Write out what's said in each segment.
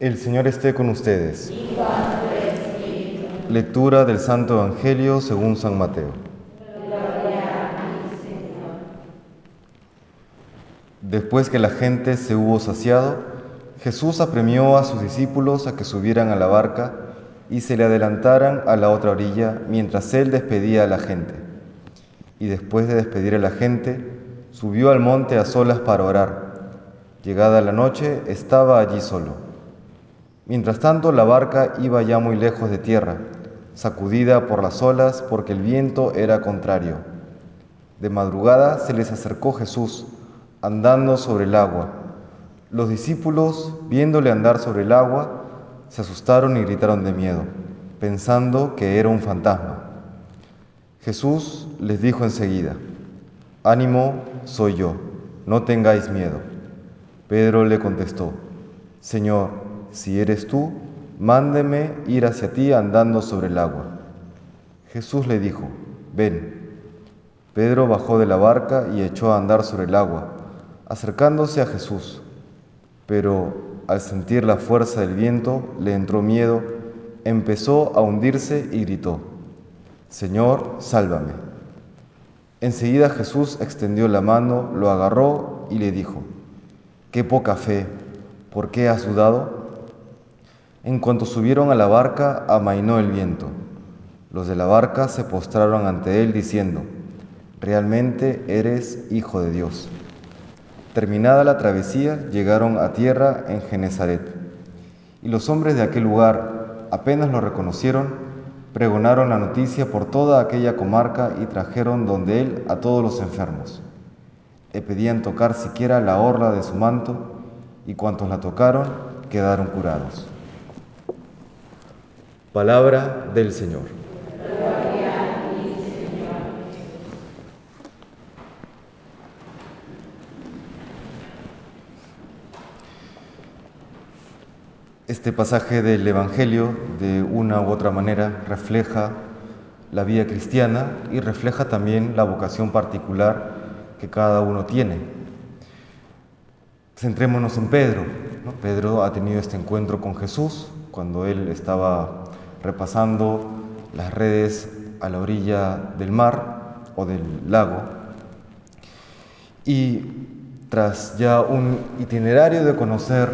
El Señor esté con ustedes. Lectura del Santo Evangelio según San Mateo. Después que la gente se hubo saciado, Jesús apremió a sus discípulos a que subieran a la barca y se le adelantaran a la otra orilla mientras él despedía a la gente. Y después de despedir a la gente, subió al monte a solas para orar. Llegada la noche, estaba allí solo. Mientras tanto, la barca iba ya muy lejos de tierra, sacudida por las olas porque el viento era contrario. De madrugada se les acercó Jesús, andando sobre el agua. Los discípulos, viéndole andar sobre el agua, se asustaron y gritaron de miedo, pensando que era un fantasma. Jesús les dijo enseguida, Ánimo, soy yo, no tengáis miedo. Pedro le contestó, Señor, si eres tú, mándeme ir hacia ti andando sobre el agua. Jesús le dijo, ven. Pedro bajó de la barca y echó a andar sobre el agua, acercándose a Jesús. Pero al sentir la fuerza del viento, le entró miedo, empezó a hundirse y gritó, Señor, sálvame. Enseguida Jesús extendió la mano, lo agarró y le dijo, Qué poca fe, ¿por qué has dudado? En cuanto subieron a la barca, amainó el viento. Los de la barca se postraron ante él diciendo, realmente eres hijo de Dios. Terminada la travesía, llegaron a tierra en Genezaret. Y los hombres de aquel lugar, apenas lo reconocieron, pregonaron la noticia por toda aquella comarca y trajeron donde él a todos los enfermos. Le pedían tocar siquiera la orla de su manto, y cuantos la tocaron quedaron curados. Palabra del Señor. Este pasaje del Evangelio, de una u otra manera, refleja la vida cristiana y refleja también la vocación particular que cada uno tiene. Centrémonos en Pedro. Pedro ha tenido este encuentro con Jesús cuando él estaba repasando las redes a la orilla del mar o del lago. Y tras ya un itinerario de conocer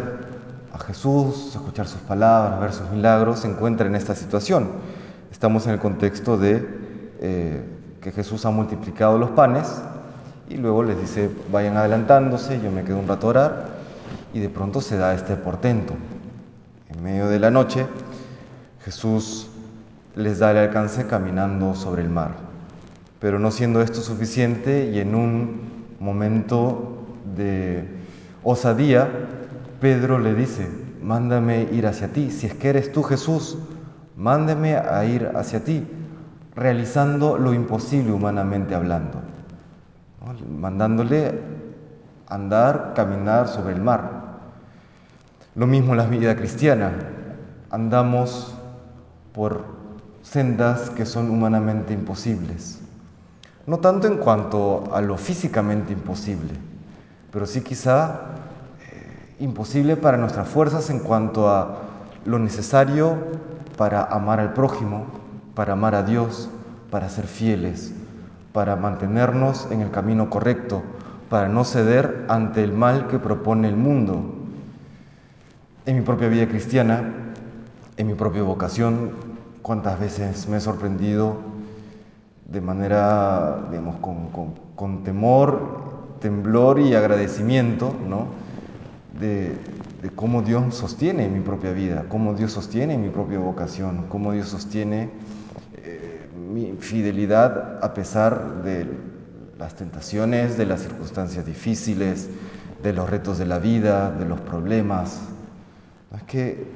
a Jesús, escuchar sus palabras, ver sus milagros, se encuentra en esta situación. Estamos en el contexto de eh, que Jesús ha multiplicado los panes y luego les dice, vayan adelantándose, yo me quedo un rato orar y de pronto se da este portento. En medio de la noche, Jesús les da el alcance caminando sobre el mar. Pero no siendo esto suficiente y en un momento de osadía, Pedro le dice, mándame ir hacia ti, si es que eres tú Jesús, mándame a ir hacia ti, realizando lo imposible humanamente hablando, mandándole andar, caminar sobre el mar. Lo mismo en la vida cristiana, andamos por sendas que son humanamente imposibles. No tanto en cuanto a lo físicamente imposible, pero sí quizá eh, imposible para nuestras fuerzas en cuanto a lo necesario para amar al prójimo, para amar a Dios, para ser fieles, para mantenernos en el camino correcto, para no ceder ante el mal que propone el mundo. En mi propia vida cristiana, en mi propia vocación, cuántas veces me he sorprendido de manera, digamos, con, temor, temblor y agradecimiento, ¿no? De, cómo Dios sostiene mi propia vida, cómo Dios sostiene mi propia vocación, cómo Dios sostiene eh, mi fidelidad a pesar de las tentaciones, de las circunstancias difíciles, de los retos de la vida, de los problemas. Es que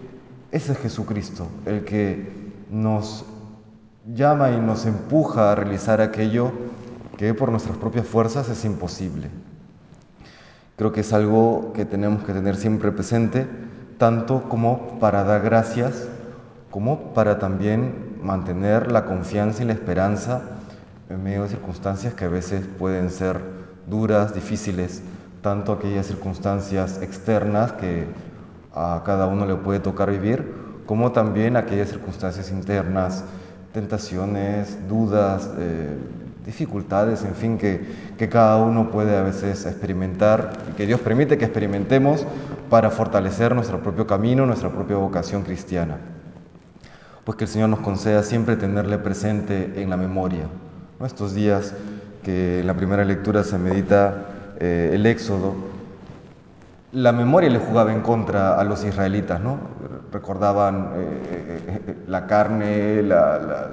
ese es Jesucristo, el que nos llama y nos empuja a realizar aquello que por nuestras propias fuerzas es imposible. Creo que es algo que tenemos que tener siempre presente, tanto como para dar gracias, como para también mantener la confianza y la esperanza en medio de circunstancias que a veces pueden ser duras, difíciles, tanto aquellas circunstancias externas que a cada uno le puede tocar vivir, como también aquellas circunstancias internas, tentaciones, dudas, eh, dificultades, en fin, que, cada uno puede a veces experimentar y que Dios permite que experimentemos para fortalecer nuestro propio camino, nuestra propia vocación cristiana. Pues que el Señor nos conceda siempre tenerle presente en la memoria. Estos días que en la primera lectura se medita eh, el Éxodo, la memoria le jugaba en contra a los israelitas, ¿no? Recordaban eh, eh, la carne, la,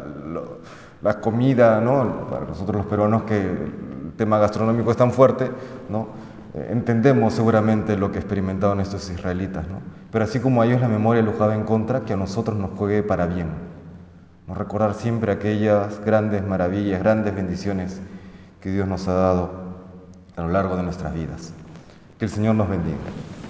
comida, ¿no? Para nosotros los peruanos que el tema gastronómico es tan fuerte, ¿no? entendemos seguramente lo que experimentaron estos israelitas, ¿no? Pero así como a ellos la memoria le jugaba en contra, que a nosotros nos juegue para bien. ¿no? Recordar siempre aquellas grandes maravillas, grandes bendiciones que Dios nos ha dado a lo largo de nuestras vidas. Que el Señor nos bendiga.